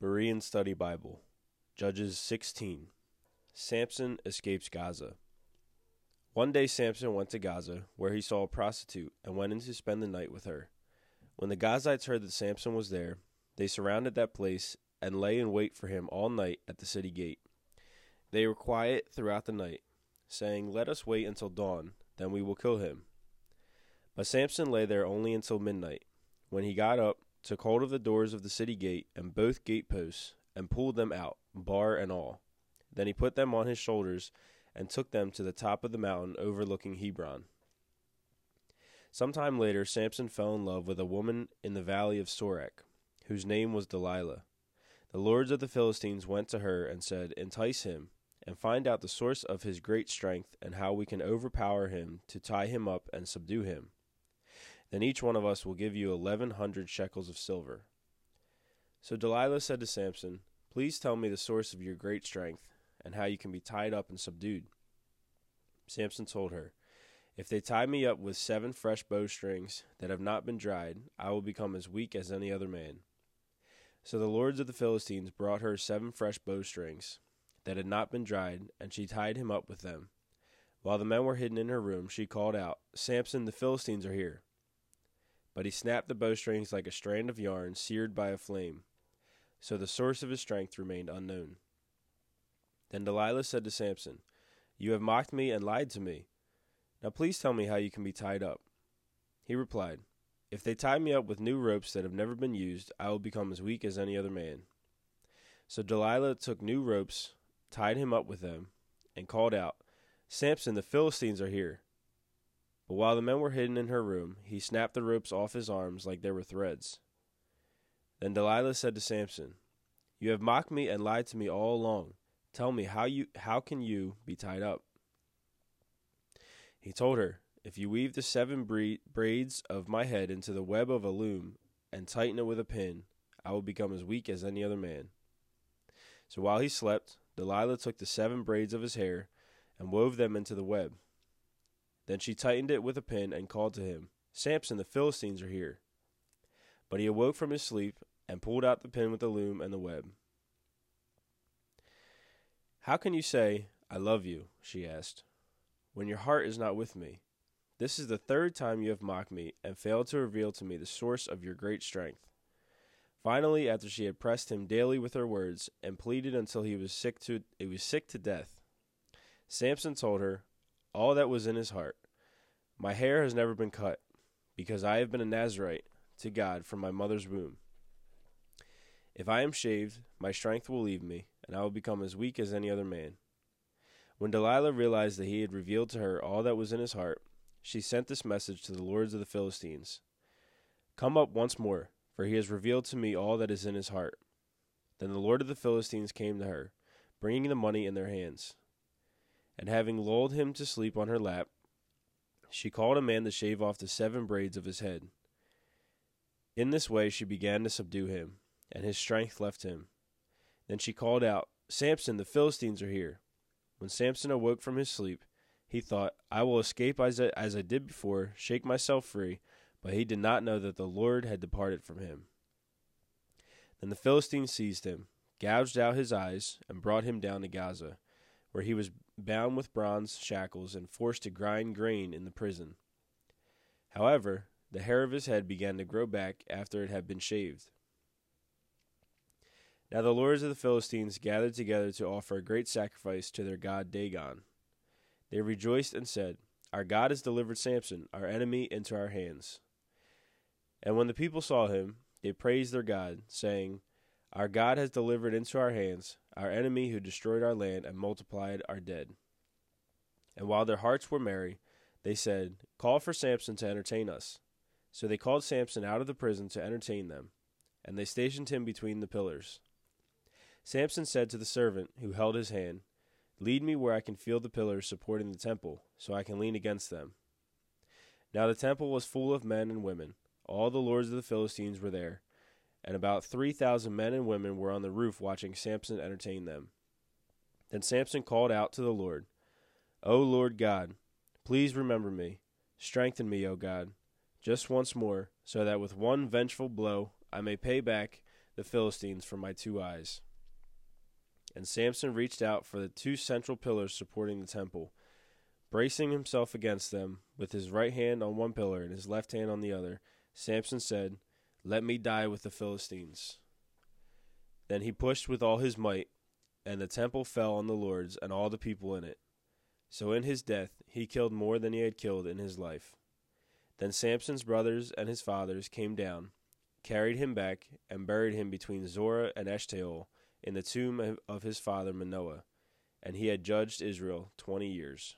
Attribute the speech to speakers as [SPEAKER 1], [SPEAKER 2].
[SPEAKER 1] Berean Study Bible, Judges 16. Samson escapes Gaza. One day Samson went to Gaza, where he saw a prostitute, and went in to spend the night with her. When the Gazites heard that Samson was there, they surrounded that place and lay in wait for him all night at the city gate. They were quiet throughout the night, saying, Let us wait until dawn, then we will kill him. But Samson lay there only until midnight. When he got up, took hold of the doors of the city gate and both gate posts, and pulled them out, bar and all. Then he put them on his shoulders and took them to the top of the mountain overlooking Hebron. Some time later, Samson fell in love with a woman in the valley of Sorek, whose name was Delilah. The lords of the Philistines went to her and said, Entice him, and find out the source of his great strength, and how we can overpower him to tie him up and subdue him. Then each one of us will give you eleven hundred shekels of silver. So Delilah said to Samson, Please tell me the source of your great strength, and how you can be tied up and subdued. Samson told her, If they tie me up with seven fresh bowstrings that have not been dried, I will become as weak as any other man. So the lords of the Philistines brought her seven fresh bowstrings that had not been dried, and she tied him up with them. While the men were hidden in her room, she called out, Samson, the Philistines are here. But he snapped the bowstrings like a strand of yarn seared by a flame. So the source of his strength remained unknown. Then Delilah said to Samson, You have mocked me and lied to me. Now please tell me how you can be tied up. He replied, If they tie me up with new ropes that have never been used, I will become as weak as any other man. So Delilah took new ropes, tied him up with them, and called out, Samson, the Philistines are here. But while the men were hidden in her room, he snapped the ropes off his arms like they were threads. Then Delilah said to Samson, You have mocked me and lied to me all along. Tell me how you how can you be tied up? He told her, If you weave the seven braids of my head into the web of a loom and tighten it with a pin, I will become as weak as any other man. So while he slept, Delilah took the seven braids of his hair and wove them into the web. Then she tightened it with a pin and called to him, Samson, the Philistines are here. But he awoke from his sleep and pulled out the pin with the loom and the web. How can you say, I love you? she asked, when your heart is not with me. This is the third time you have mocked me and failed to reveal to me the source of your great strength. Finally, after she had pressed him daily with her words and pleaded until he was sick to he was sick to death, Samson told her all that was in his heart. My hair has never been cut, because I have been a Nazirite to God from my mother's womb. If I am shaved, my strength will leave me, and I will become as weak as any other man. When Delilah realized that he had revealed to her all that was in his heart, she sent this message to the lords of the Philistines Come up once more, for he has revealed to me all that is in his heart. Then the lord of the Philistines came to her, bringing the money in their hands. And having lulled him to sleep on her lap, she called a man to shave off the seven braids of his head. In this way she began to subdue him, and his strength left him. Then she called out, Samson, the Philistines are here. When Samson awoke from his sleep, he thought, I will escape as I, as I did before, shake myself free, but he did not know that the Lord had departed from him. Then the Philistines seized him, gouged out his eyes, and brought him down to Gaza, where he was bound with bronze shackles and forced to grind grain in the prison. However, the hair of his head began to grow back after it had been shaved. Now the lords of the Philistines gathered together to offer a great sacrifice to their god Dagon. They rejoiced and said, Our God has delivered Samson, our enemy, into our hands. And when the people saw him, they praised their God, saying, Our God has delivered into our hands our enemy who destroyed our land and multiplied our dead. And while their hearts were merry, they said, Call for Samson to entertain us. So they called Samson out of the prison to entertain them, and they stationed him between the pillars. Samson said to the servant who held his hand, Lead me where I can feel the pillars supporting the temple, so I can lean against them. Now the temple was full of men and women. All the lords of the Philistines were there, and about three thousand men and women were on the roof watching Samson entertain them. Then Samson called out to the Lord, O Lord God, please remember me. Strengthen me, O God, just once more, so that with one vengeful blow I may pay back the Philistines for my two eyes. And Samson reached out for the two central pillars supporting the temple. Bracing himself against them, with his right hand on one pillar and his left hand on the other, Samson said, Let me die with the Philistines. Then he pushed with all his might, and the temple fell on the lords and all the people in it. So in his death he killed more than he had killed in his life. Then Samson's brothers and his fathers came down, carried him back, and buried him between Zorah and Eshtaol in the tomb of his father Manoah, and he had judged Israel twenty years.